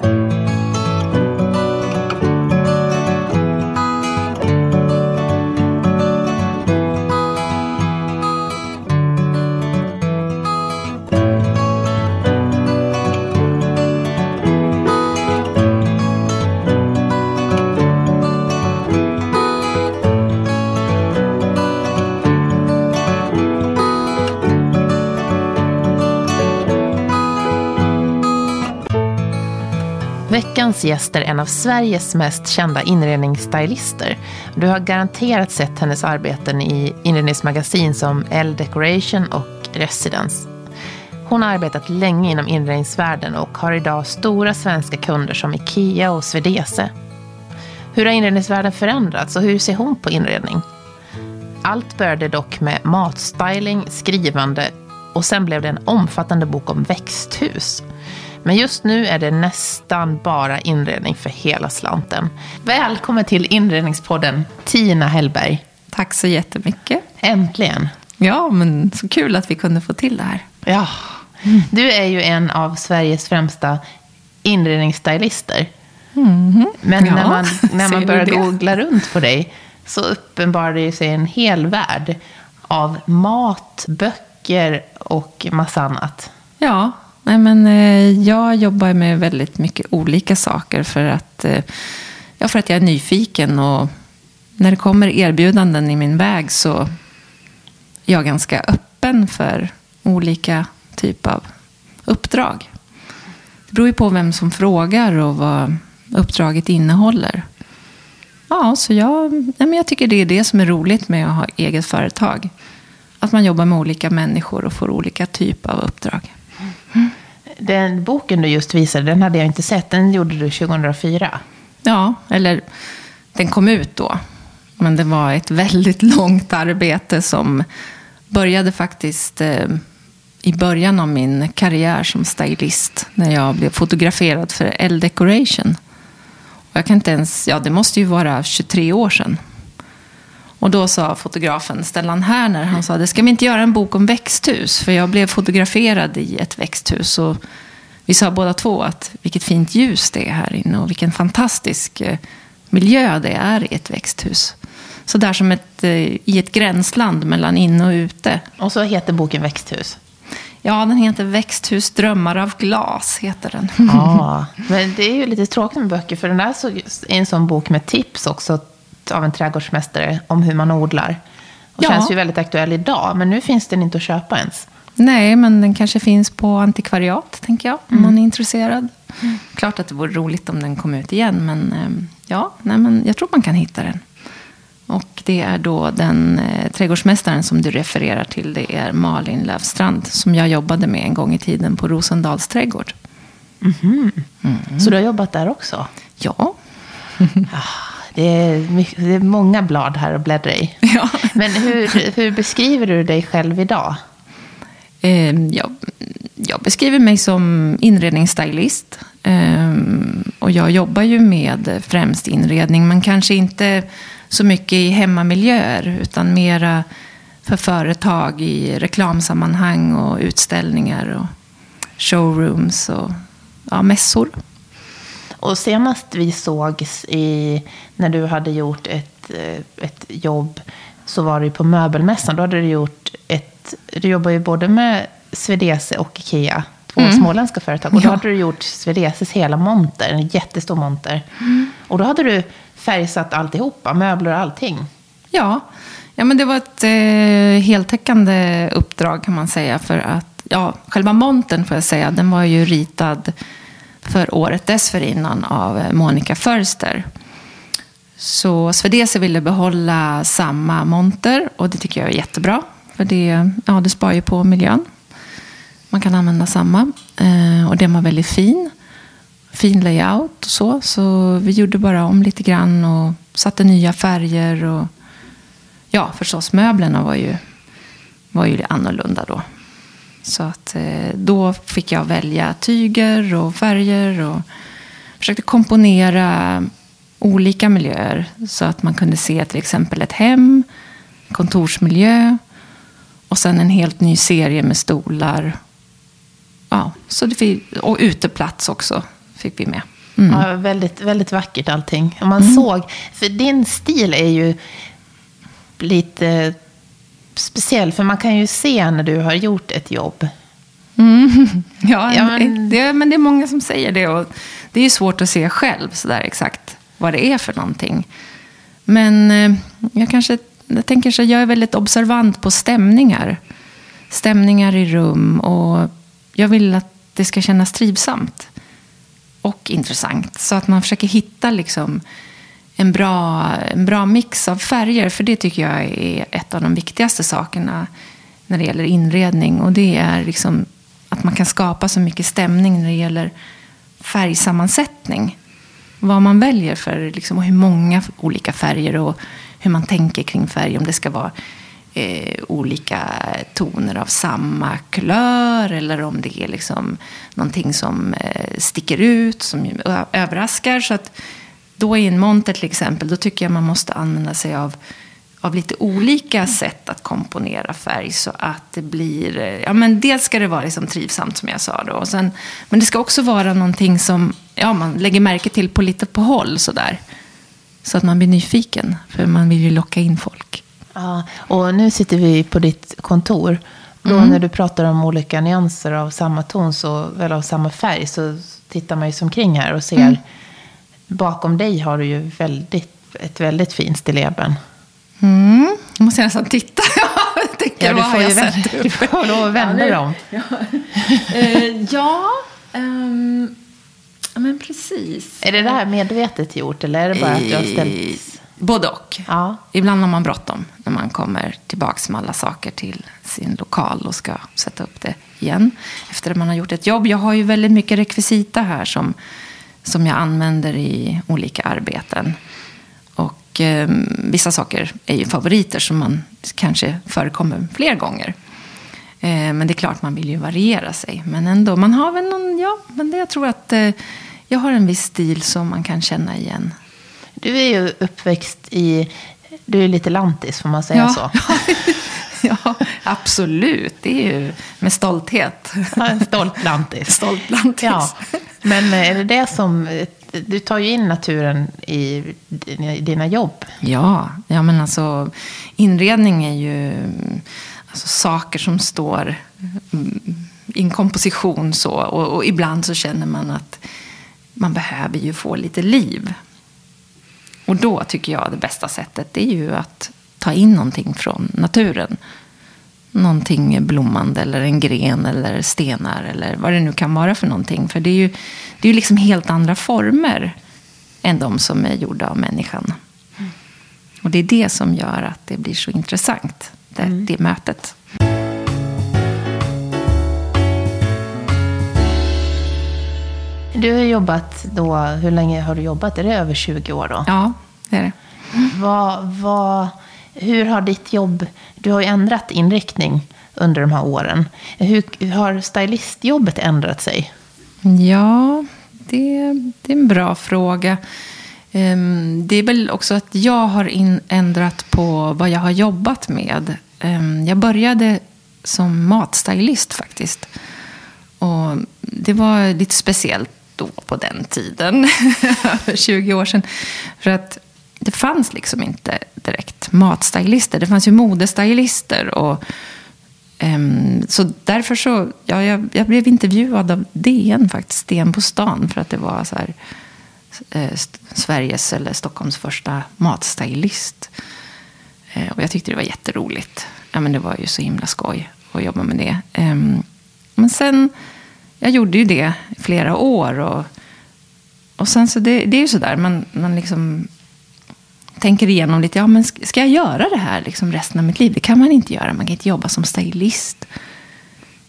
Thank you. Veckans gäst är en av Sveriges mest kända inredningsstylister. Du har garanterat sett hennes arbeten i inredningsmagasin som Elle Decoration och Residence. Hon har arbetat länge inom inredningsvärlden och har idag stora svenska kunder som Ikea och Swedese. Hur har inredningsvärlden förändrats och hur ser hon på inredning? Allt började dock med matstyling, skrivande och sen blev det en omfattande bok om växthus. Men just nu är det nästan bara inredning för hela slanten. Välkommen till Inredningspodden, Tina Hellberg. Tack så jättemycket. Äntligen. Ja, men så kul att vi kunde få till det här. Ja. Du är ju en av Sveriges främsta inredningsstylister. Mm. Men Ja, när man, när man börjar googla runt på dig så uppenbarar det sig en hel värld av mat, böcker och massa annat. Ja, nej men eh, jag jobbar med väldigt mycket olika saker för att, eh, ja, för att jag är nyfiken. Och när det kommer erbjudanden i min väg så är jag ganska öppen för olika typer av uppdrag. Det beror ju på vem som frågar och vad uppdraget innehåller. Ja, så jag, nej men jag tycker det är det som är roligt med att ha eget företag. Att man jobbar med olika människor och får olika typer av uppdrag. Den boken du just visade, den hade jag inte sett. Den gjorde du 2004. Ja, eller den kom ut då. Men det var ett väldigt långt arbete som började faktiskt eh, i början av min karriär som stylist. När jag blev fotograferad för Elle Decoration. Och jag kan inte ens, ja det måste ju vara 23 år sedan. Och då sa fotografen Stellan Härner, han sa, det ska vi inte göra en bok om växthus? För jag blev fotograferad i ett växthus. Och vi sa båda två att vilket fint ljus det är här inne och vilken fantastisk eh, miljö det är i ett växthus. Så där som ett, eh, i ett gränsland mellan inne och ute. Och så heter boken Växthus. Ja, den heter Växthus drömmar av glas, heter den. Ja, men det är ju lite tråkigt med böcker, för den där är en sån bok med tips också av en trädgårdsmästare om hur man odlar. Och Ja. känns ju väldigt aktuell idag, men nu finns den inte att köpa ens. Nej, men den kanske finns på antikvariat, tänker jag, om man är intresserad. Klart att det vore roligt om den kom ut igen, men eh, ja, nej, men jag tror man kan hitta den. Och det är då den eh, trädgårdsmästaren som du refererar till, det är Malin Löfstrand, som jag jobbade med en gång i tiden på Rosendals trädgård. Så du har jobbat där också? Ja, Det är, mycket, det är många blad här att bläddra i. Ja. Men hur, hur beskriver du dig själv idag? Eh, jag, jag beskriver mig som inredningsstylist. Eh, och jag jobbar ju med främst inredning, men kanske inte så mycket i hemmamiljöer, utan mera för företag i reklamsammanhang och utställningar och showrooms och ja, mässor. Och senast vi sågs i, när du hade gjort ett, eh, ett jobb så var det på möbelmässan. Då hade du gjort ett, du jobbar ju både med Svedese och Ikea, två småländska företag. Och då Ja. hade du gjort Svedeses hela monter, en jättestor monter. Och då hade du färgsatt alltihopa, möbler och allting. Ja, ja men det var ett eh, heltäckande uppdrag kan man säga. För att, ja, själva montern får jag säga, den var ju ritad för året dessförinnan av eh, Monica Förster. Så Swedese ville behålla samma monter och det tycker jag är jättebra. För det, ja, det spar ju på miljön. Man kan använda samma. Eh, och den var väldigt fin. Fin layout och så. Så vi gjorde bara om lite grann och satte nya färger. Och ja, förstås möblerna var ju, var ju annorlunda då. Så att eh, då fick jag välja tyger och färger och försökte komponera olika miljöer. Så att man kunde se till exempel ett hem, kontorsmiljö och sen en helt ny serie med stolar. Ja, så det fick, och uteplats också fick vi med. Mm. Ja, väldigt, väldigt vackert allting. Man mm. såg, för din stil är ju lite speciell, för man kan ju se när du har gjort ett jobb. Mm. Ja, ja men... Det, men det är många som säger det. Och det är svårt att se själv sådär exakt vad det är för någonting. Men eh, jag kanske jag tänker så jag är väldigt observant på stämningar. Stämningar i rum och jag vill att det ska kännas trivsamt och intressant. Så att man försöker hitta liksom en, bra, en bra mix av färger. För det tycker jag är ett av de viktigaste sakerna när det gäller inredning. Och det är liksom att man kan skapa så mycket stämning när det gäller färgsammansättning. Vad man väljer för, liksom, och hur många olika färger och hur man tänker kring färg. Om det ska vara eh, olika toner av samma kulör eller om det är liksom någonting som eh, sticker ut, som överraskar. Så att då i en monter till exempel, då tycker jag man måste använda sig av av lite olika sätt att komponera färg så att det blir, eh, ja men dels ska det vara liksom trivsamt som jag sa då. Och sen, men det ska också vara någonting som ja, man lägger märke till på lite på håll sådär. Så att man blir nyfiken, för man vill ju locka in folk. Ja, och nu sitter vi på ditt kontor. Då mm. när du pratar om olika nyanser av samma ton, så, eller av samma färg, så tittar man ju som kring här och ser. Mm. Bakom dig har du ju väldigt, ett väldigt fint stilleben. Mm. Nu måste jag nästan titta. jag tänker, ja, du, får ju vända, du får lov att vända ja, dem. Ja, uh, ja um, men precis. Är det det här medvetet gjort eller är det bara att du har ställt... Både och. Ja. Ibland har man bråttom när man kommer tillbaka med alla saker till sin lokal och ska sätta upp det igen. Efter att man har gjort ett jobb. Jag har ju väldigt mycket rekvisita här som, som jag använder i olika arbeten. Och eh, vissa saker är ju favoriter som man kanske förekommer fler gånger. Eh, men det är klart man vill ju variera sig. Men ändå, man har väl någon, ja, men det, jag tror att eh, jag har en viss stil som man kan känna igen. Du är ju uppväxt i, du är lite lantis, får man säga ja. så? ja, absolut. Det är ju med stolthet. en stolt lantis. Stolt lantis. Ja. Men är det det som, du tar ju in naturen i dina jobb. Ja, ja men alltså inredning är ju alltså, saker som står i en komposition så. Och, och ibland så känner man att man behöver ju få lite liv. Och då tycker jag det bästa sättet är ju att ta in någonting från naturen. Någonting blommande eller en gren eller stenar eller vad det nu kan vara för någonting. För det är ju, det är ju liksom helt andra former än de som är gjorda av människan. Och det är det som gör att det blir så intressant, det, mm. det mötet. Du har jobbat då, hur länge har du jobbat? Är det över 20 år då? Ja, det är det. Vad, vad, hur har ditt jobb, du har ju ändrat inriktning under de här åren. Hur har stylistjobbet ändrat sig? Ja, det, det är en bra fråga. Ehm, det är väl också att jag har in, ändrat på vad jag har jobbat med. Ehm, jag började som matstylist faktiskt. Och det var lite speciellt då på den tiden, för 20 år sedan. För att det fanns liksom inte direkt matstylister. Det fanns ju modestylister. Och, um, så därför så, ja, jag, jag, blev intervjuad av DN faktiskt, DN på stan. För att det var så här, eh, Sveriges eller Stockholms första matstylist. Eh, och jag tyckte det var jätteroligt. Ja, men det var ju så himla skoj att jobba med det. Um, men sen jag gjorde ju det i flera år. Och, och sen så det, det är ju sådär, man, man liksom tänker igenom lite, ja men ska jag göra det här liksom resten av mitt liv? Det kan man inte göra, man kan inte jobba som stylist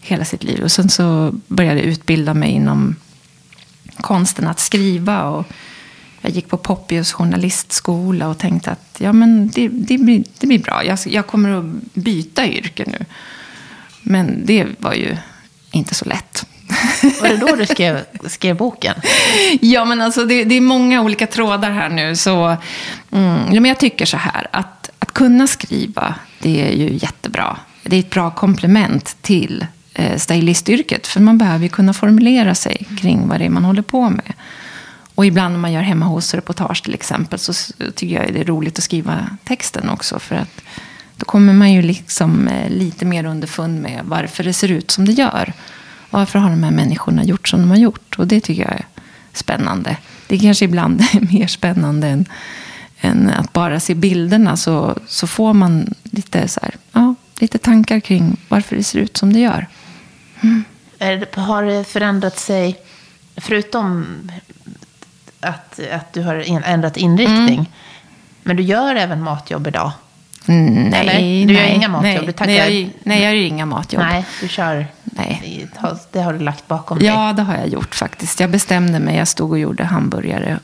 hela sitt liv. Och sen så började jag utbilda mig inom konsten att skriva. Och jag gick på Poppius journalistskola och tänkte att ja, men det, det, blir, det blir bra. Jag, jag kommer att byta yrke nu. Men det var ju inte så lätt. Var det då du skrev, skrev boken? Ja, men alltså det, det, är många olika trådar här nu. Så, mm, ja, men jag tycker så här, att, att kunna skriva, det är ju jättebra. Det är ett bra komplement till eh, stylistyrket. För man behöver ju kunna formulera sig kring vad det är man håller på med. Och ibland när man gör hemma hos reportage till exempel så tycker jag det är roligt att skriva texten också. För att då kommer man ju liksom eh, lite mer underfund med varför det ser ut som det gör. Varför har de här människorna gjort som de har gjort? Och det tycker jag är spännande. Det är kanske ibland är mer spännande än, än att bara se bilderna. Så, så får man lite, så här, ja, lite tankar kring varför det ser ut som det gör. Mm. Har det förändrat sig, förutom att, att du har ändrat inriktning, mm. men du gör även matjobb idag? Mm, nej, Eller? Du nej, gör inga matjobb? Nej, nej, jag, nej, jag gör inga matjobb. Nej, du kör... Nej. Det har du lagt bakom dig? Ja, det har jag gjort faktiskt. Jag bestämde mig. Jag stod och gjorde hamburgare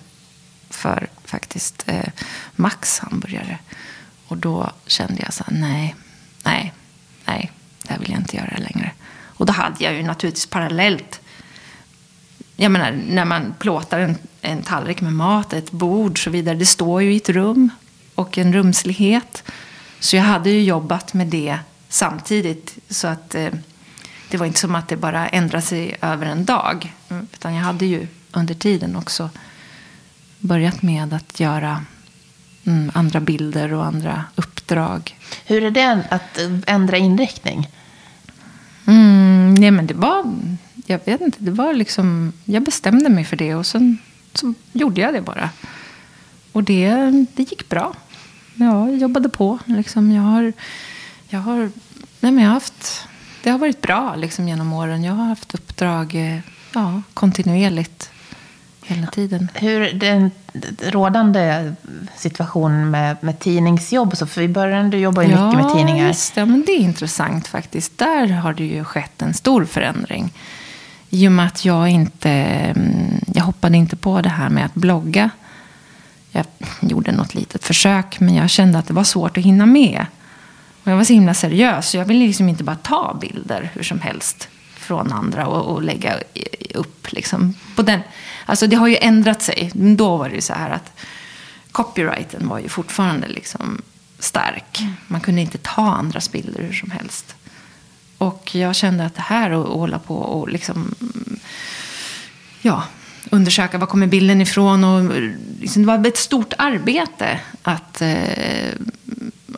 för faktiskt eh, Max hamburgare. Och då kände jag så här, nej, nej, nej, det här vill jag inte göra längre. Och då hade jag ju naturligtvis parallellt jag menar, när man plåtar en, en tallrik med mat, ett bord och så vidare. Det står ju i ett rum och en rumslighet. Så jag hade ju jobbat med det samtidigt. Så att eh, det var inte som att det bara ändrade sig över en dag. Mm, utan jag hade ju under tiden också börjat med att göra mm, andra bilder och andra uppdrag. Hur är det att ändra inriktning? Mm, nej men det var, jag vet inte, det var liksom, jag bestämde mig för det och sen så gjorde jag det bara. Och det, det gick bra ja, jobbade på. Liksom. Jag har, jag har, nej men jag har haft, det har varit bra liksom, genom åren. Jag har haft uppdrag eh, ja, kontinuerligt hela tiden. Hur den rådande situationen med, med tidningsjobb, så för i början du jobbar ju ja, mycket med tidningar. Just det, men det är intressant faktiskt. Där har det ju skett en stor förändring. I och med att jag inte, mm, jag hoppade inte på det här med att blogga jag gjorde något litet försök, men jag kände att det var svårt att hinna med. Och jag var så himla seriös, så jag ville liksom inte bara ta bilder hur som helst från andra och, och lägga upp. Liksom, på den. Alltså det har ju ändrat sig. Men då var det ju så här att copyrighten var ju fortfarande liksom stark. Man kunde inte ta andras bilder hur som helst. Och jag kände att det här att hålla på och liksom ja, undersöka var kommer bilden ifrån. Och, liksom, det var ett stort arbete att, eh,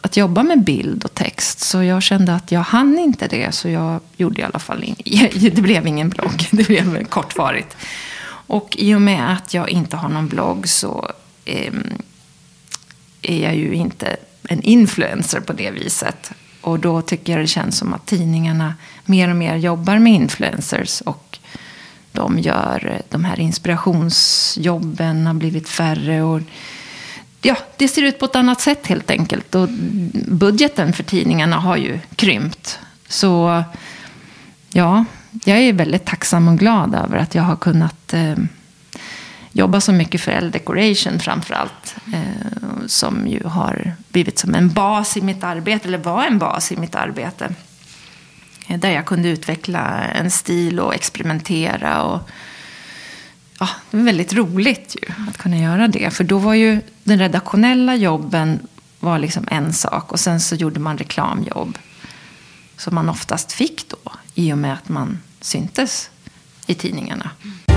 att jobba med bild och text. Så jag kände att jag hann inte det. Så jag gjorde i alla fall in, Det blev ingen blogg. Det blev kortvarigt. Och i och med att jag inte har någon blogg så eh, är jag ju inte en influencer på det viset. Och då tycker jag det känns som att tidningarna mer och mer jobbar med influencers. Och de gör. Eh, de här inspirationsjobben har blivit färre. Och ja, det ser ut på ett annat sätt helt enkelt. Och budgeten för tidningarna har ju krympt. Så ja, jag är väldigt tacksam och glad över att jag har kunnat eh, jobba så mycket för L-Decoration framför allt. Eh, som ju har blivit som en bas i mitt arbete, eller var en bas i mitt arbete. Där jag kunde utveckla en stil och experimentera. Och, ja, det var väldigt roligt ju att kunna göra det. För då var ju den redaktionella jobben var liksom en sak. Och sen så gjorde man reklamjobb. Som man oftast fick då. I och med att man syntes i tidningarna. Mm.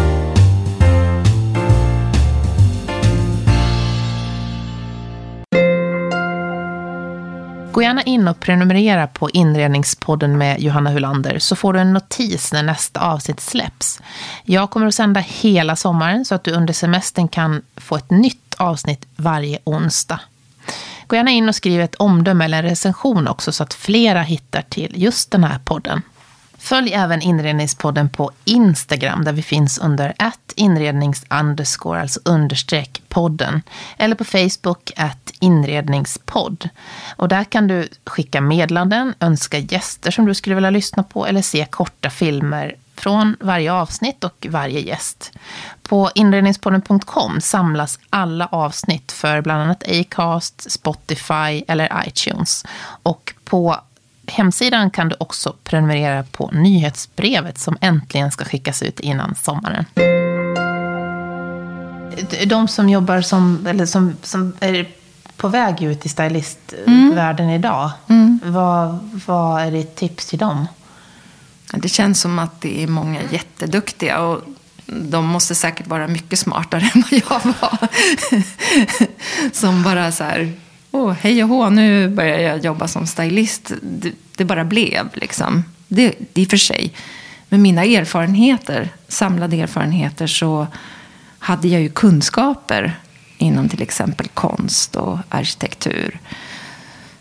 Gå gärna in och prenumerera på Inredningspodden med Johanna Hulander så får du en notis när nästa avsnitt släpps. Jag kommer att sända hela sommaren så att du under semestern kan få ett nytt avsnitt varje onsdag. Gå gärna in och skriv ett omdöme eller en recension också så att flera hittar till just den här podden. Följ även Inredningspodden på Instagram där vi finns under att inrednings underscore, alltså understreck podden. Eller på Facebook att inredningspodd. Och där kan du skicka meddelanden, önska gäster som du skulle vilja lyssna på eller se korta filmer från varje avsnitt och varje gäst. På inredningspodden.com samlas alla avsnitt för bland annat Acast, Spotify eller iTunes. Och på hemsidan kan du också prenumerera på nyhetsbrevet som äntligen ska skickas ut innan sommaren. De som jobbar som, eller som, som är på väg ut i stylistvärlden mm. idag, mm. Vad, vad är ditt tips till dem? Det känns som att det är många jätteduktiga och de måste säkert vara mycket smartare än vad jag var. som bara så här, oh, hej och hå, nu börjar jag jobba som stylist. Det, det bara blev liksom. Det, det i och för sig. Med mina erfarenheter, samlade erfarenheter, så hade jag ju kunskaper inom till exempel konst och arkitektur.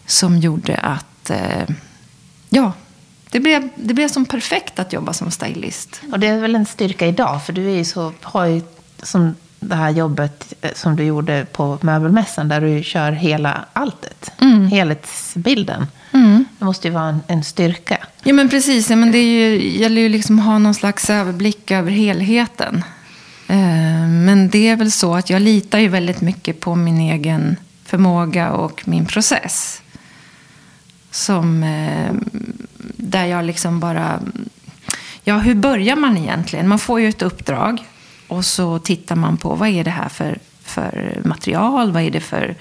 Som gjorde att, eh, ja, det blev, det blev som perfekt att jobba som stylist. Och det är väl en styrka idag, för du är ju så, har ju som det här jobbet eh, som du gjorde på möbelmässan, där du kör hela alltet, mm. helhetsbilden. Mm. Det måste ju vara en, en, styrka. Ja, men precis. Ja, men det är ju, gäller ju liksom att ha någon slags överblick över helheten. Eh, men det är väl så att jag litar ju väldigt mycket på min egen förmåga och min process. Som, eh, där jag liksom bara... Ja, hur börjar man egentligen? Man får ju ett uppdrag och så tittar man på vad är det här för, för material? Vad är det för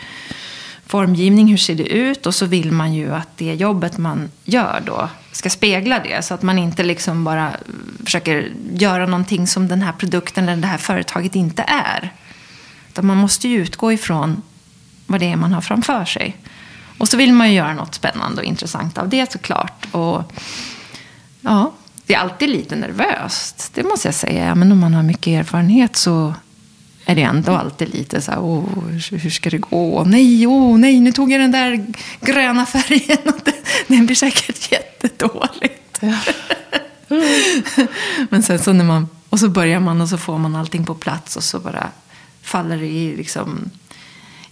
formgivning? Hur ser det ut? Och så vill man ju att det jobbet man gör då ska spegla det. Så att man inte liksom bara försöker göra någonting som den här produkten eller det här företaget inte är. Utan man måste ju utgå ifrån vad det är man har framför sig. Och så vill man ju göra något spännande och intressant av det såklart. Och ja, det är alltid lite nervöst, det måste jag säga. Men om man har mycket erfarenhet så är det ändå alltid lite så här, åh, hur ska det gå? Nej, åh, nej, nu tog jag den där gröna färgen. Den blir säkert jättedåligt. Ja. Men sen så när man, och så börjar man och så får man allting på plats och så bara faller det i liksom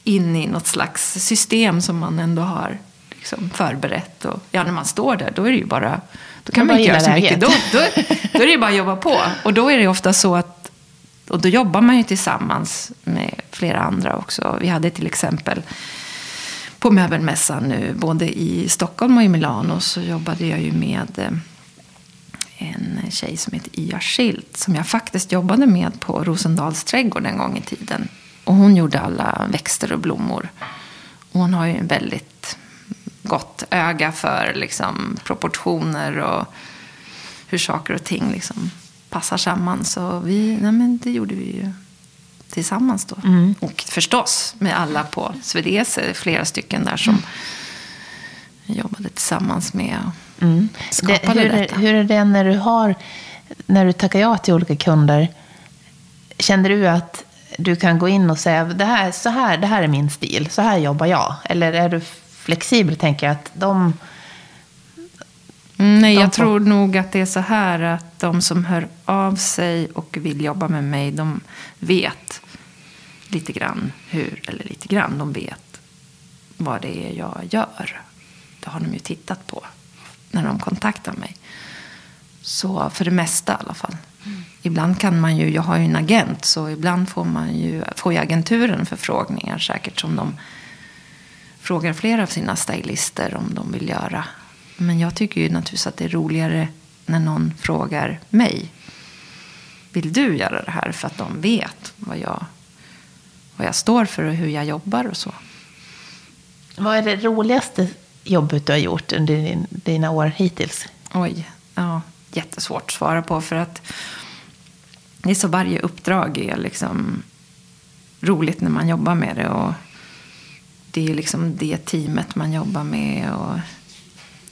in i något slags system som man ändå har liksom förberett. Och, ja, när man står där, då är det ju bara... Då kan man, man inte göra så mycket. Då, då, då är det bara att jobba på. Och då är det ofta så att... Och då jobbar man ju tillsammans med flera andra också. Vi hade till exempel på möbelmässan nu, både i Stockholm och i Milano, så jobbade jag ju med eh, en tjej som heter Ia Schilt, som jag faktiskt jobbade med på Rosendals trädgård en gång i tiden. Och hon gjorde alla växter och blommor. Och hon har ju en väldigt gott öga för liksom, proportioner och hur saker och ting liksom, passar samman. Så vi, nej men det gjorde vi ju tillsammans då. Mm. Och förstås med alla på Swedese, flera stycken där som jobbade tillsammans med och mm. skapade det, hur, detta. Hur är det när du har, när du tackar ja till olika kunder? Känner du att du kan gå in och säga det här, så här, det här är min stil, så här jobbar jag? Eller är du flexibel, tänker jag, att de... Nej, de jag får... tror nog att det är så här att de som hör av sig och vill jobba med mig, de vet lite grann hur, eller lite grann, de vet vad det är jag gör. Det har de ju tittat på när de kontaktar mig. Så för det mesta i alla fall. Mm. Ibland kan man ju, jag har ju en agent, så ibland får, man ju, får ju agenturen förfrågningar säkert som de frågar flera av sina stylister om de vill göra. Men jag tycker ju naturligtvis att det är roligare när någon frågar mig. Vill du göra det här? För att de vet vad jag, vad jag står för och hur jag jobbar och så. Vad är det roligaste jobbet du har gjort under dina år hittills? Oj, ja, jättesvårt att svara på. För att det är så varje uppdrag är liksom roligt när man jobbar med det. Och det är ju liksom det teamet man jobbar med. Och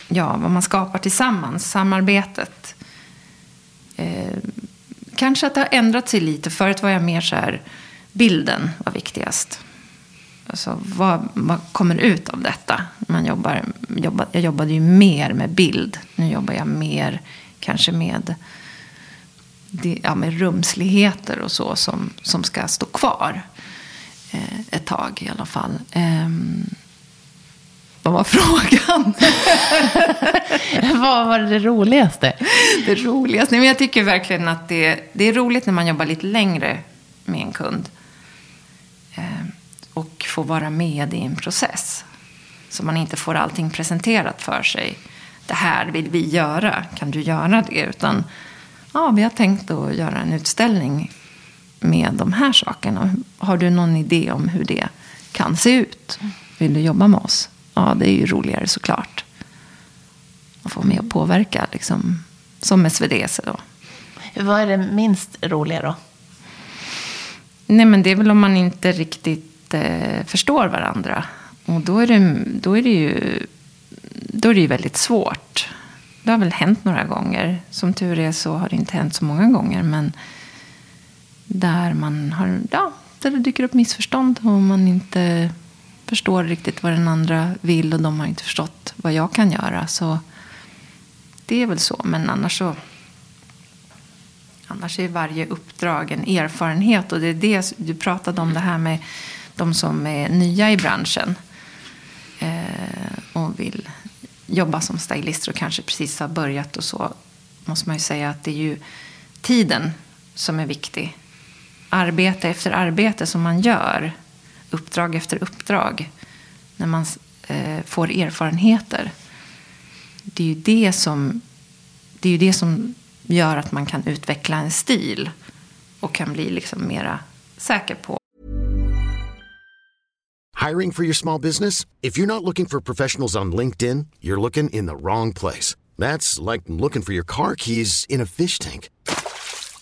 ja, vad man skapar tillsammans, samarbetet. Eh, kanske att det har ändrat sig lite. Förut var jag mer så här, bilden var viktigast. Alltså, vad, vad kommer ut av detta? Man jobbar, jobbar, jag jobbade ju mer med bild. Nu jobbar jag mer kanske med, ja, med rumsligheter och så som, som ska stå kvar eh, ett tag i alla fall. Eh, vad var frågan? vad var det roligaste? Det roligaste? Men jag tycker verkligen att det, det är roligt när man jobbar lite längre med en kund. Eh, och får vara med i en process. Så man inte får allting presenterat för sig. Det här vill vi göra, kan du göra det? Utan ja, vi har tänkt att göra en utställning med de här sakerna. Har du någon idé om hur det kan se ut? Vill du jobba med oss? Ja, det är ju roligare såklart. Att få med och påverka, liksom, som SvD. Då. Vad är det minst roliga då? Nej, men det är väl om man inte riktigt eh, förstår varandra. Och då är, det, då, är det ju, då är det ju väldigt svårt. Det har väl hänt några gånger. Som tur är så har det inte hänt så många gånger. Men där man har, ja, där det dyker upp missförstånd och man inte förstår riktigt vad den andra vill och de har inte förstått vad jag kan göra. Så det är väl så. Men annars så Annars är varje uppdrag en erfarenhet. Och det är det du pratade om det här med de som är nya i branschen. Eh, och vill jobba som stylister och kanske precis har börjat och så. Måste man ju säga att det är ju tiden som är viktig. Arbete efter arbete som man gör. Uppdrag efter uppdrag. När man eh, får erfarenheter. Det är ju det som, det är ju det som gör att man kan utveckla en stil. Och kan bli liksom mera säker på Hiring for your small business? If you're not looking for professionals on LinkedIn, you're looking in the wrong place. That's like looking for your car keys in a fish tank.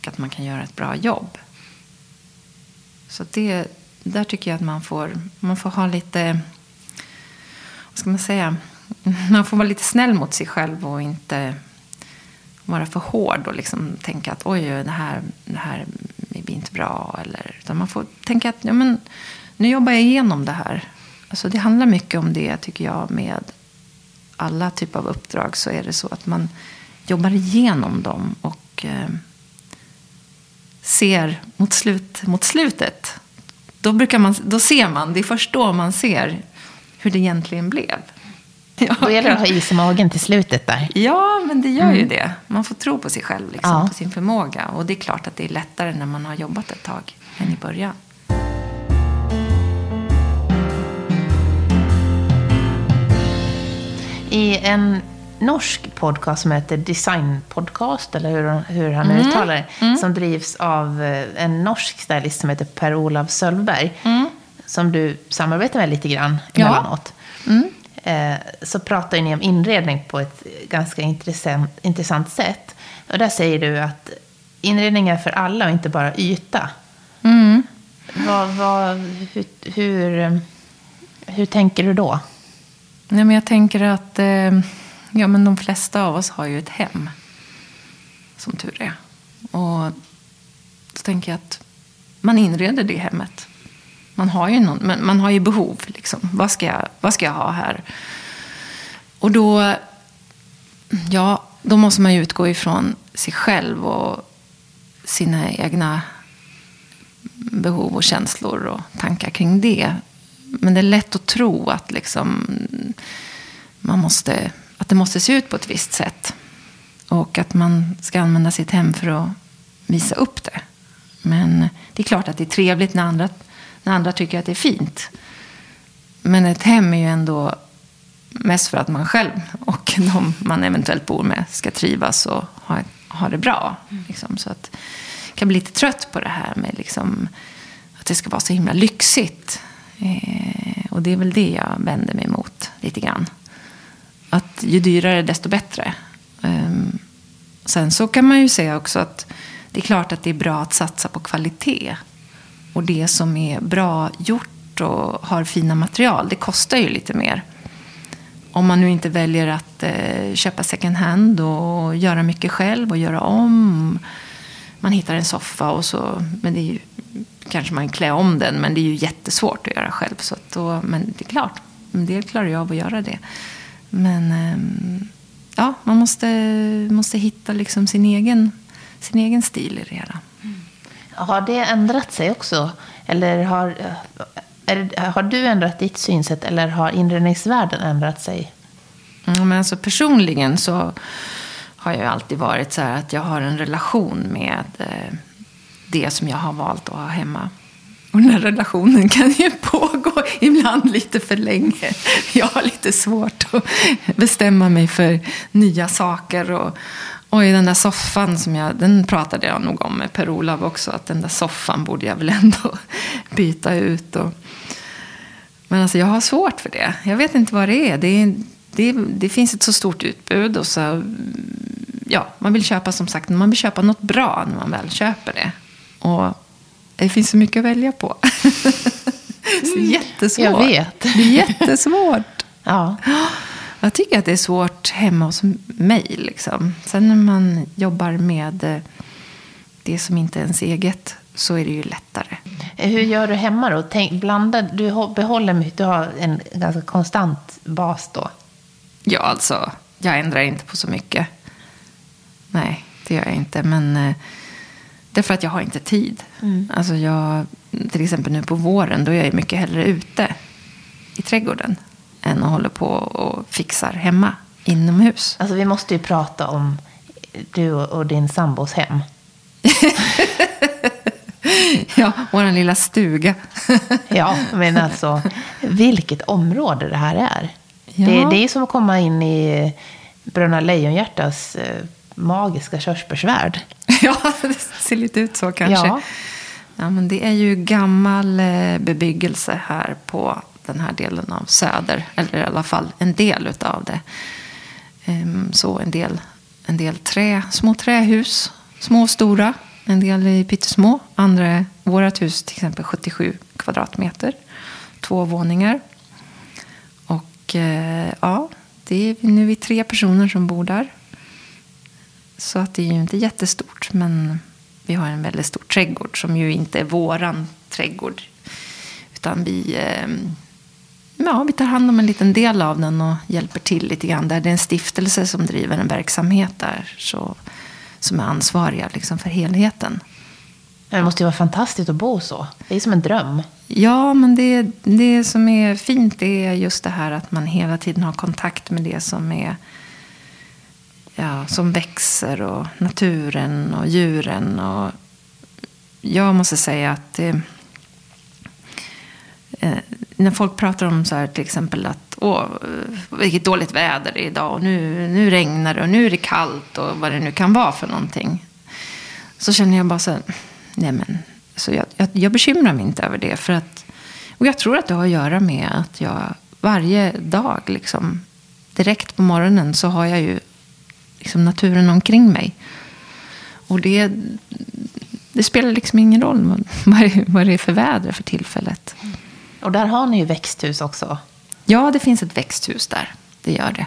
Och att man kan göra ett bra jobb. Så det, där tycker jag att man får, man får ha lite, vad ska man säga, man får vara lite snäll mot sig själv och inte vara för hård och liksom tänka att oj, det här, det här blir inte bra. Eller, utan man får tänka att ja, men, nu jobbar jag igenom det här. Alltså, det handlar mycket om det, tycker jag, med alla typer av uppdrag. Så är det så att man jobbar igenom dem och eh, ser mot, slut, mot slutet. Då, brukar man, då ser man, det är först då man ser hur det egentligen blev. Ja. Då gäller det att ha is i magen till slutet där. Ja, men det gör mm. ju det. Man får tro på sig själv, liksom, ja. på sin förmåga. Och det är klart att det är lättare när man har jobbat ett tag än i början. I en norsk podcast som heter Design Podcast, eller hur, hur han mm. uttalar det, mm. som drivs av eh, en norsk stylist som heter Per-Olav Sölvberg, mm. som du samarbetar med lite grann emellanåt. Ja. Mm eh, så pratar ni om inredning på ett ganska intressant, intressant sätt. Och där säger du att inredning är för alla och inte bara yta. Mm. Vad, vad, hur, hur, hur, tänker du då? Nej, men jag tänker att eh, ja, men de flesta av oss har ju ett hem. Som tur är. Och så tänker jag att man inreder det hemmet. Man har ju, någon, men man har ju behov. Liksom. Vad, ska jag, vad ska jag ha här? Och då, ja, då måste man ju utgå ifrån sig själv och sina egna behov och känslor och tankar kring det. Men det är lätt att tro att, liksom, man måste, att det måste se ut på ett visst sätt. Och att man ska använda sitt hem för att visa upp det. Men det är klart att det är trevligt när andra, när andra tycker att det är fint. Men ett hem är ju ändå mest för att man själv och de man eventuellt bor med ska trivas och ha, ha det bra. Liksom. Så att jag kan bli lite trött på det här med liksom, att det ska vara så himla lyxigt. Eh, och det är väl det jag vänder mig emot lite grann. Att ju dyrare desto bättre. Ehm, sen så kan man ju säga också att det är klart att det är bra att satsa på kvalitet. Och det som är bra gjort och har fina material, det kostar ju lite mer. Om man nu inte väljer att eh, köpa second hand och göra mycket själv och göra om. Man hittar en soffa och så, men det är ju, kanske man klär om den, men det är ju jättesvårt att göra själv. Så då, men det är klart, en del klarar ju av att göra det. Men eh, ja, man måste, måste hitta liksom sin, egen, sin egen stil i det hela. Mm. Har det ändrat sig också? Eller har, är, har du ändrat ditt synsätt eller har inredningsvärlden ändrat sig? Mm, men alltså personligen så har jag alltid varit så här att jag har en relation med eh, det som jag har valt att ha hemma. Och den här relationen kan ju pågå ibland lite för länge. Jag har lite svårt att bestämma mig för nya saker. Och, Oj, den där soffan, som jag, den pratade jag nog om med Per-Olav också. Att den där soffan borde jag väl ändå byta ut. Och, men alltså jag har svårt för det. Jag vet inte vad det är. Det, är, det, det finns ett så stort utbud. Och så, ja, man vill köpa som sagt, man vill köpa något bra när man väl köper det. Och det finns så mycket att välja på. det är jättesvårt. Jag vet. Det är jättesvårt. ja. Jag tycker att det är svårt hemma hos mig. Liksom. Sen när man jobbar med eh, det som inte är ens eget så är det ju lättare. Hur gör du hemma då? Tänk, blanda, du behåller du har en ganska konstant bas då? Ja, alltså, jag ändrar inte på så mycket. Nej, det gör jag inte. Men eh, det är för att jag har inte tid. Mm. Alltså jag, till exempel nu på våren, då är jag mycket hellre ute i trädgården än att hålla på och fixar hemma, inomhus. Alltså vi måste ju prata om du och din sambos hem. ja, vår lilla stuga. ja, men alltså vilket område det här är. Ja. Det, det är som att komma in i Bröderna Lejonhjärtas eh, magiska körsbärsvärld. ja, det ser lite ut så kanske. Ja ja, men det är ju gammal eh, bebyggelse här på den här delen av Söder. Eller i alla fall en del utav det. Ehm, så en del, en del trä, små trähus, små och stora. En del är pyttesmå. Andra, vårt hus till exempel 77 kvadratmeter. Två våningar. Och eh, ja, det är nu är vi tre personer som bor där. Så att det är ju inte jättestort. Men vi har en väldigt stor trädgård som ju inte är våran trädgård. Utan vi eh, ja, vi tar hand om en liten del av den och hjälper till lite grann. Där det är en stiftelse som driver en verksamhet där. Så, som är ansvariga liksom, för helheten. Det måste ju vara fantastiskt att bo så. Det är som en dröm. Ja, men det, det som är fint är just det här att man hela tiden har kontakt med det som är ja, som växer och naturen och djuren. Och jag måste säga att det, eh, när folk pratar om så här till exempel att åh, vilket dåligt väder det är idag och nu, nu regnar det och nu är det kallt och vad det nu kan vara för någonting. Så känner jag bara så här, nej men, så jag, jag, jag bekymrar mig inte över det. För att, och jag tror att det har att göra med att jag varje dag, liksom, direkt på morgonen, så har jag ju liksom, naturen omkring mig. Och det, det spelar liksom ingen roll vad, vad det är för väder för tillfället. Och där har ni ju växthus också. Ja, det finns ett växthus där. Det gör det.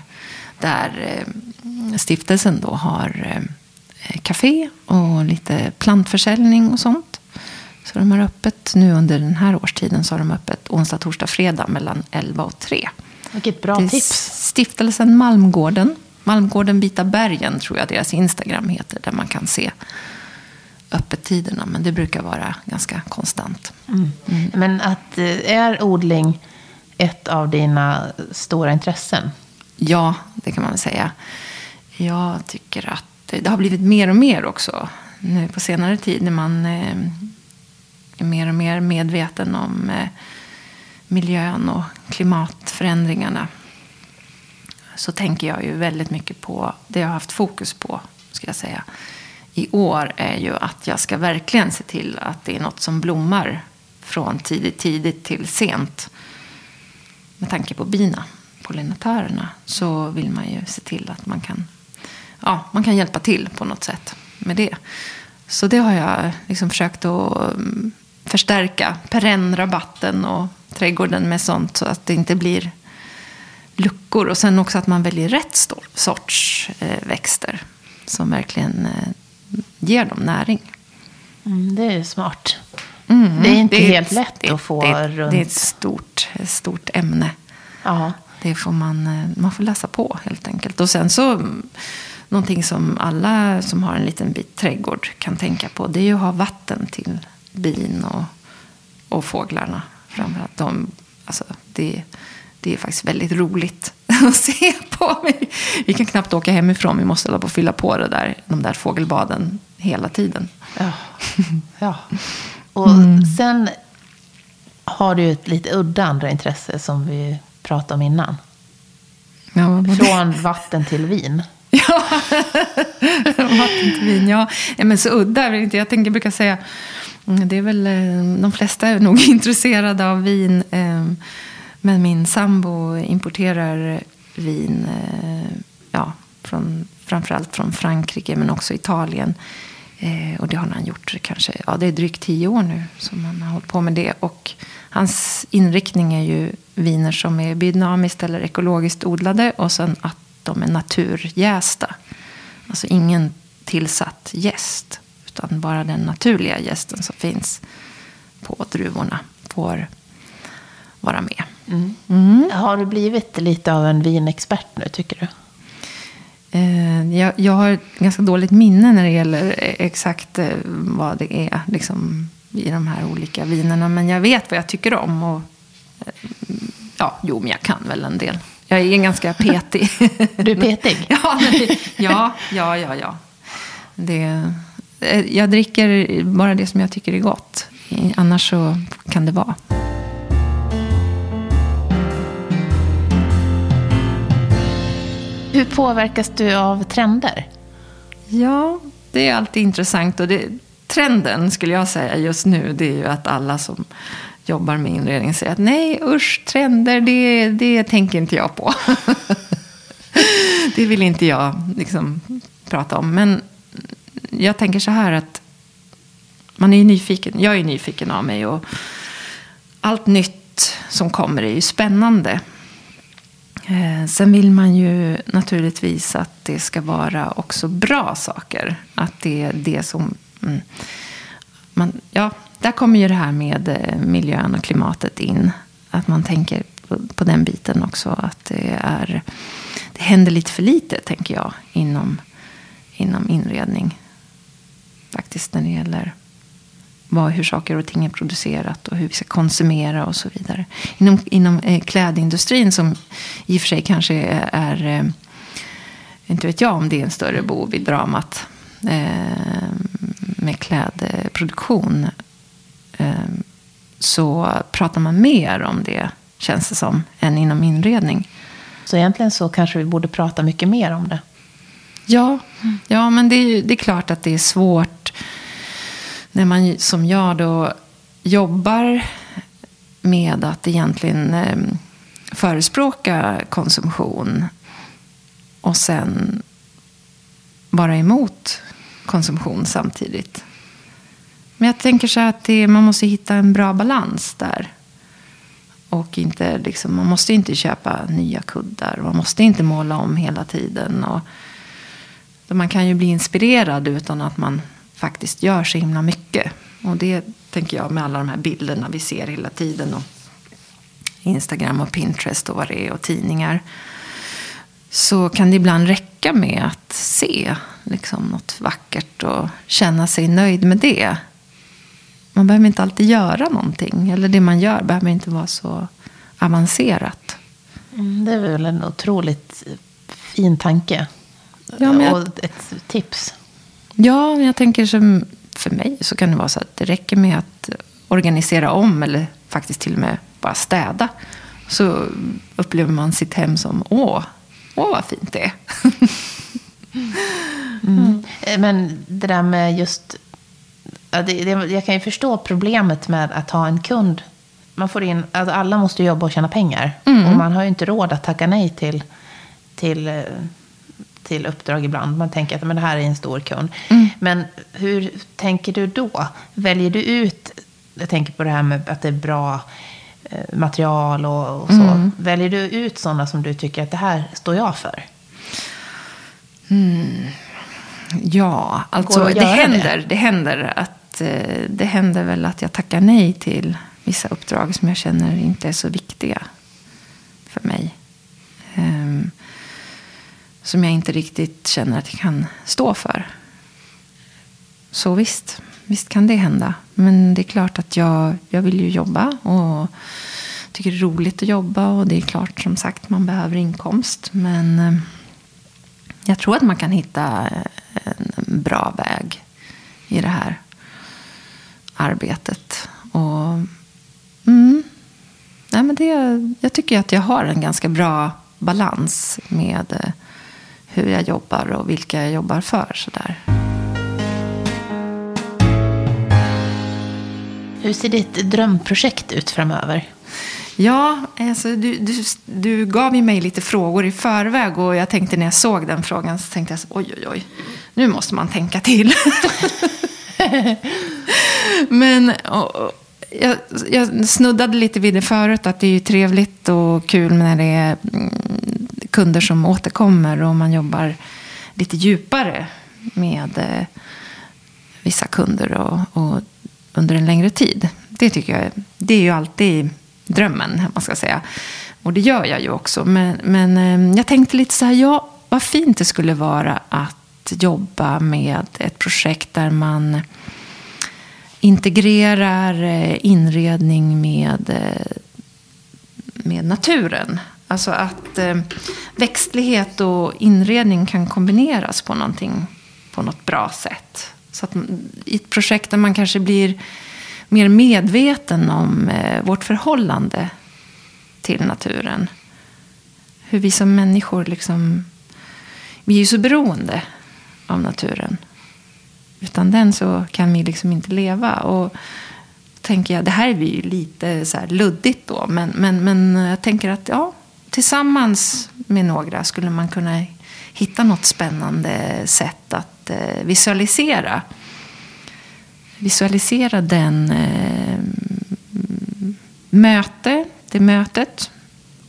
Där eh, stiftelsen då har eh, café och lite plantförsäljning och sånt. Så de har öppet nu under den här årstiden så har de öppet onsdag, torsdag, fredag mellan 11 och 3. Vilket bra tips. Stiftelsen Malmgården. Malmgården Vita bergen tror jag deras Instagram heter. Där man kan se öppettiderna. Men det brukar vara ganska konstant. Mm. Mm. Men att, eh, är odling ett av dina stora intressen? Ja, det kan man väl säga. Jag tycker att det har blivit mer och mer också. nu på senare tid när man eh, är mer och mer medveten om eh, miljön och klimatförändringarna så tänker jag ju väldigt mycket på det jag har haft fokus på, ska jag säga, i år är ju att jag ska verkligen se till att det är något som blommar från tidigt, tidigt till sent. Med tanke på bina, pollinatörerna, så vill man ju se till att man kan, ja, man kan hjälpa till på något sätt med det. Så det har jag liksom försökt att mm, förstärka perennrabatten och trädgården med sånt så att det inte blir luckor. Och sen också att man väljer rätt sorts eh, växter som verkligen eh, ger dem näring. Mm, det är smart. Mm, det är inte det är helt ett, lätt det, att få det, runt. Det är ett stort, stort ämne. Ja. Det får man, eh, man får läsa på helt enkelt. Och sen så, någonting som alla som har en liten bit trädgård kan tänka på. Det är ju att ha vatten till bin och, och fåglarna. Framförallt de, alltså det, det är faktiskt väldigt roligt att se på. Vi kan knappt åka hemifrån. Vi måste hålla på och fylla på det där, de där fågelbaden hela tiden. Ja. ja. Och mm. sen har du ett lite udda andra intresse som vi pratade om innan. Ja, Från vatten till vin. Ja, vatten till vin. Ja, ja men så udda. Jag tänker, brukar säga, mm, det är väl, eh, de flesta är nog intresserade av vin. Ehm, men min sambo importerar vin, eh, ja, från, framförallt från Frankrike men också Italien. Eh, och det har han gjort kanske, ja det är drygt tio år nu som han har hållit på med det. Och hans inriktning är ju viner som är biodynamiskt eller ekologiskt odlade och sen att de är naturjästa. Alltså ingen tillsatt jäst, utan bara den naturliga jästen som finns på druvorna får vara med. Mm. Mm. Har du blivit lite av en vinexpert nu, tycker du? Eh, jag, jag, har ganska dåligt minne när det gäller exakt eh, vad det är liksom, i de här olika vinerna. Men jag vet vad jag tycker om. Och, eh, ja, jo, men jag kan väl en del. Jag är ganska petig. du är petig? ja, ja, ja, ja. ja. Det, jag dricker bara det som jag tycker är gott. Annars så kan det vara. Hur påverkas du av trender? Ja, det är alltid intressant. Och det, trenden skulle jag säga just nu, det är ju att alla som jobbar med inredning säger att nej, usch, trender, det, det tänker inte jag på. det vill inte jag liksom prata om. Men jag tänker så här att man är ju nyfiken. Jag är nyfiken av mig. Och allt nytt som kommer är ju spännande. Eh, sen vill man ju naturligtvis att det ska vara också bra saker. Att det är det som... Mm, man, ja, där kommer ju det här med eh, miljön och klimatet in. Att man tänker på, på, den biten också. Att det, är, det händer lite för lite, tänker jag, inom, inom inredning. Faktiskt när det gäller vad, hur saker och ting är producerat och hur vi ska konsumera och så vidare. Inom, inom eh, klädindustrin som i och för sig kanske är, är eh, inte vet jag om det är en större bov i dramat eh, med klädproduktion. Eh, så pratar man mer om det, känns det som, än inom inredning. Så egentligen så kanske vi borde prata mycket mer om det. Ja, ja men det är, det är klart att det är svårt när man som jag då jobbar med att egentligen eh, förespråka konsumtion och sen vara emot konsumtion samtidigt. Men jag tänker så att det, man måste hitta en bra balans där. Och inte, liksom, man måste inte köpa nya kuddar. Man måste inte måla om hela tiden. Och, man kan ju bli inspirerad utan att man faktiskt gör så himla mycket. Och det tänker jag med alla de här bilderna vi ser hela tiden. Och Instagram och Pinterest och vad det är och tidningar. Så kan det ibland räcka med att se liksom, något vackert och känna sig nöjd med det. Man behöver inte alltid göra någonting. Eller det man gör behöver inte vara så avancerat. Mm, det är väl en otroligt fin tanke. Ja, och ett tips. Ja, jag tänker som för mig så kan det vara så att det räcker med att organisera om eller faktiskt till och med bara städa. Så upplever man sitt hem som, åh, åh vad fint det är. mm. Men det där med just, jag kan ju förstå problemet med att ha en kund. Man får in, alltså alla måste jobba och tjäna pengar. Mm. Och man har ju inte råd att tacka nej till, till eh, till uppdrag ibland. Man tänker att men det här är en stor kund. Mm. Men hur tänker du då? Väljer du ut, jag tänker på det här med att det är bra eh, material och, och så. Mm. Väljer du ut sådana som du tycker att det här står jag för? Mm. Ja, alltså det händer, det? det händer att eh, det händer väl att jag tackar nej till vissa uppdrag som jag känner inte är så viktiga för mig. Som jag inte riktigt känner att jag kan stå för. Så visst, visst kan det hända. Men det är klart att jag, jag vill ju jobba och tycker det är roligt att jobba. Och det är klart som sagt man behöver inkomst. Men eh, jag tror att man kan hitta eh, en bra väg i det här arbetet. Och mm, nej men det, jag tycker att jag har en ganska bra balans med eh, hur jag jobbar och vilka jag jobbar för. Sådär. Hur ser ditt drömprojekt ut framöver? Ja, alltså, du, du, du gav ju mig lite frågor i förväg och jag tänkte när jag såg den frågan så tänkte jag så, oj, oj, oj, nu måste man tänka till. Men och, och, jag, jag, snuddade lite vid det förut, att det är trevligt och kul när det är mm, kunder som återkommer och man jobbar lite djupare med eh, vissa kunder och, och, under en längre tid. Det tycker jag det är ju alltid drömmen, man ska säga. Och det gör jag ju också. Men, men eh, jag tänkte lite så här, ja, vad fint det skulle vara att jobba med ett projekt där man integrerar eh, inredning med, eh, med naturen. Alltså att eh, växtlighet och inredning kan kombineras på, någonting, på något bra sätt. Så att i ett projekt där man kanske blir mer medveten om eh, vårt förhållande till naturen. Hur vi som människor liksom, vi är ju så beroende av naturen. Utan den så kan vi liksom inte leva. Och tänker jag, det här är ju lite så luddigt då. Men, men, men jag tänker att ja, tillsammans med några skulle man kunna hitta något spännande sätt att eh, visualisera. Visualisera den eh, möte, det mötet.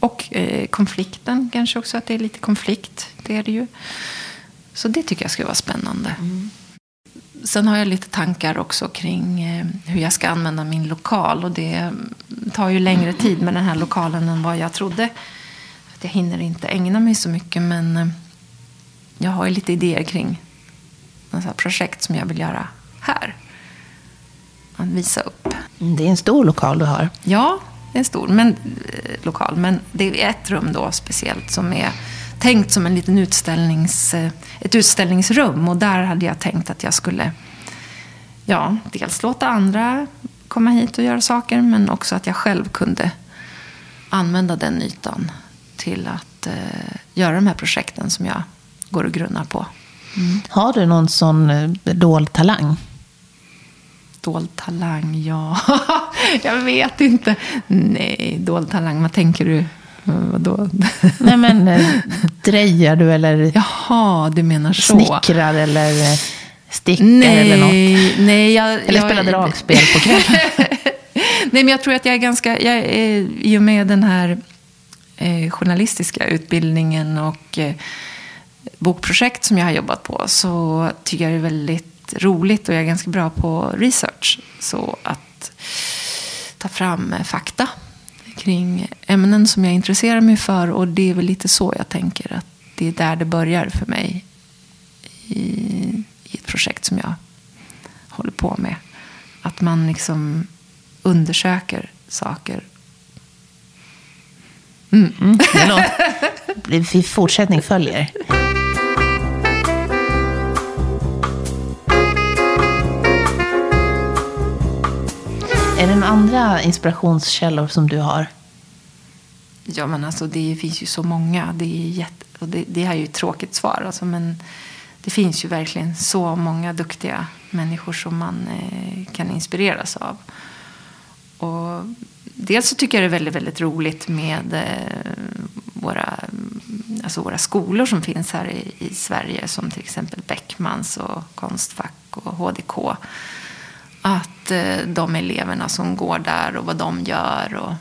Och eh, konflikten kanske också, att det är lite konflikt. Det är det ju. Så det tycker jag skulle vara spännande. Mm. Sen har jag lite tankar också kring eh, hur jag ska använda min lokal. Och det tar ju längre tid med den här lokalen än vad jag trodde jag hinner inte ägna mig så mycket. Men eh, jag har ju lite idéer kring projekt som jag vill göra här. Att visa upp. Det är en stor lokal du har. Ja, det är en stor men, eh, lokal. Men det är ett rum då speciellt som är tänkt som en liten utställnings, eh, ett utställningsrum. Och där hade jag tänkt att jag skulle ja, dels låta andra komma hit och göra saker. Men också att jag själv kunde använda den ytan till att eh, göra de här projekten som jag går och grunnar på. Mm. Har du någon sån eh, dold talang? Dold talang, ja. jag vet inte. Nej, dold talang, vad tänker du? Vadå? Nej men, eh, drejar du eller Jaha, du menar så. snickrar eller eh, stickar nej, eller något? Nej, jag, eller jag, spelar dragspel på kvällen? nej, men jag tror att jag är ganska, jag är, i och med den här Eh, journalistiska utbildningen och eh, bokprojekt som jag har jobbat på så tycker jag det är väldigt roligt och jag är ganska bra på research. Så att ta fram eh, fakta kring ämnen som jag intresserar mig för och det är väl lite så jag tänker att det är där det börjar för mig i, i ett projekt som jag håller på med. Att man liksom undersöker saker Mm. det är något. Fortsättning följer. Är det några andra inspirationskällor som du har? Ja, men alltså det finns ju så många. Det, är jätte, och det, det här är ju ett tråkigt svar. Alltså, men det finns ju verkligen så många duktiga människor som man eh, kan inspireras av. Och dels så tycker jag det är väldigt, väldigt roligt med eh, våra, alltså våra skolor som finns här i, i Sverige. Som till exempel Beckmans och Konstfack och HDK. Att eh, de eleverna som går där och vad de gör. Och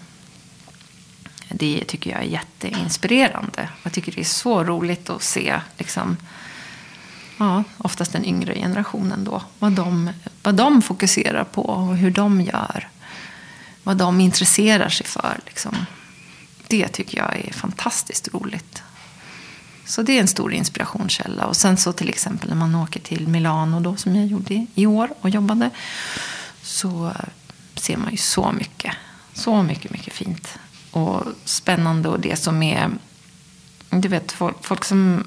det tycker jag är jätteinspirerande. Jag tycker det är så roligt att se liksom, ja, oftast den yngre generationen då. Vad de, vad de fokuserar på och hur de gör. Vad de intresserar sig för. Liksom. Det tycker jag är fantastiskt roligt. Så det är en stor inspirationskälla. Och sen så till exempel när man åker till Milano då, som jag gjorde i år och jobbade. Så ser man ju så mycket. Så mycket, mycket fint. Och spännande och det som är... Du vet, folk, folk som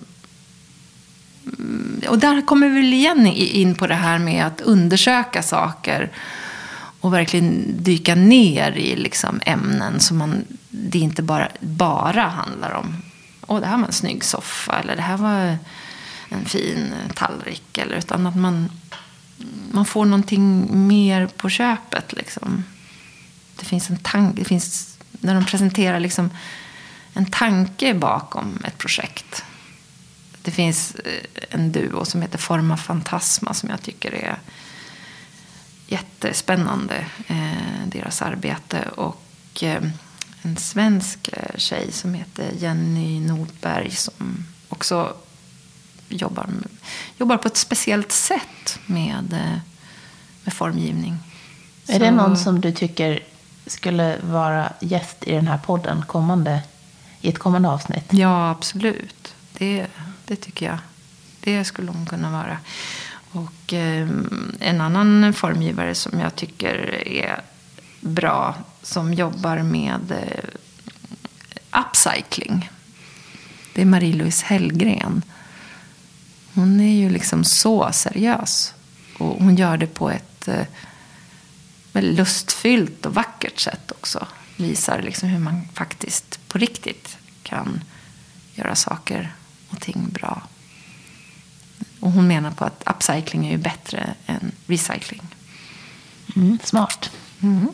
och där kommer vi väl igen in på det här med att undersöka saker och verkligen dyka ner i liksom ämnen som man, det inte bara, bara handlar om. Åh, det här var en snygg soffa eller det här var en fin tallrik. Eller, utan att man, man får någonting mer på köpet. Liksom. Det finns en tanke, det finns, när de presenterar liksom en tanke bakom ett projekt. Det finns eh, en duo som heter Forma Fantasma som jag tycker är jättespännande, eh, deras arbete. Och eh, en svensk tjej som heter Jenny Nordberg som också jobbar, jobbar på ett speciellt sätt med, med formgivning. Är Så... det någon som du tycker skulle vara gäst i den här podden kommande, i ett kommande avsnitt? Ja, absolut. Det det tycker jag. Det skulle hon kunna vara. Och eh, en annan formgivare som jag tycker är bra som jobbar med eh, upcycling. Det är Marie-Louise Hellgren. Hon är ju liksom så seriös. Och hon gör det på ett eh, väldigt lustfyllt och vackert sätt också. Visar liksom hur man faktiskt på riktigt kan göra saker och ting bra. Och hon menar på att upcycling är ju bättre än recycling. Mm, smart. Mm.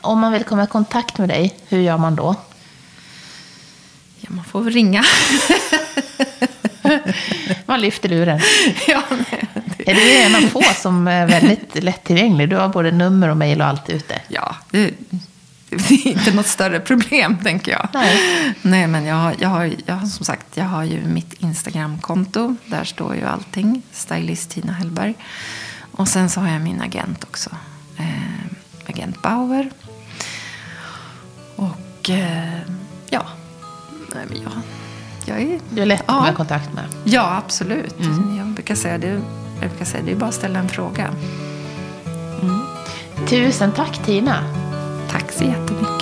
Om man vill komma i kontakt med dig, hur gör man då? Ja, man får väl ringa. man lyfter luren. Ja, nej, det... Är du en av få som är väldigt lättillgänglig? Du har både nummer och mejl och allt ute. Ja, det, det är inte något större problem, tänker jag. Nej, Nej men jag har, jag, har, jag har som sagt jag har ju mitt Instagramkonto. Där står ju allting. Stylist Tina Hellberg. Och sen så har jag min agent också. Eh, agent Bauer. Och eh, ja, Nej, men jag, jag är... Du är lätt att komma i kontakt med. Ja, absolut. Mm. Jag brukar säga det. Jag brukar säga det är bara att ställa en fråga. Mm. Tusen tack Tina. Tack så jättemycket.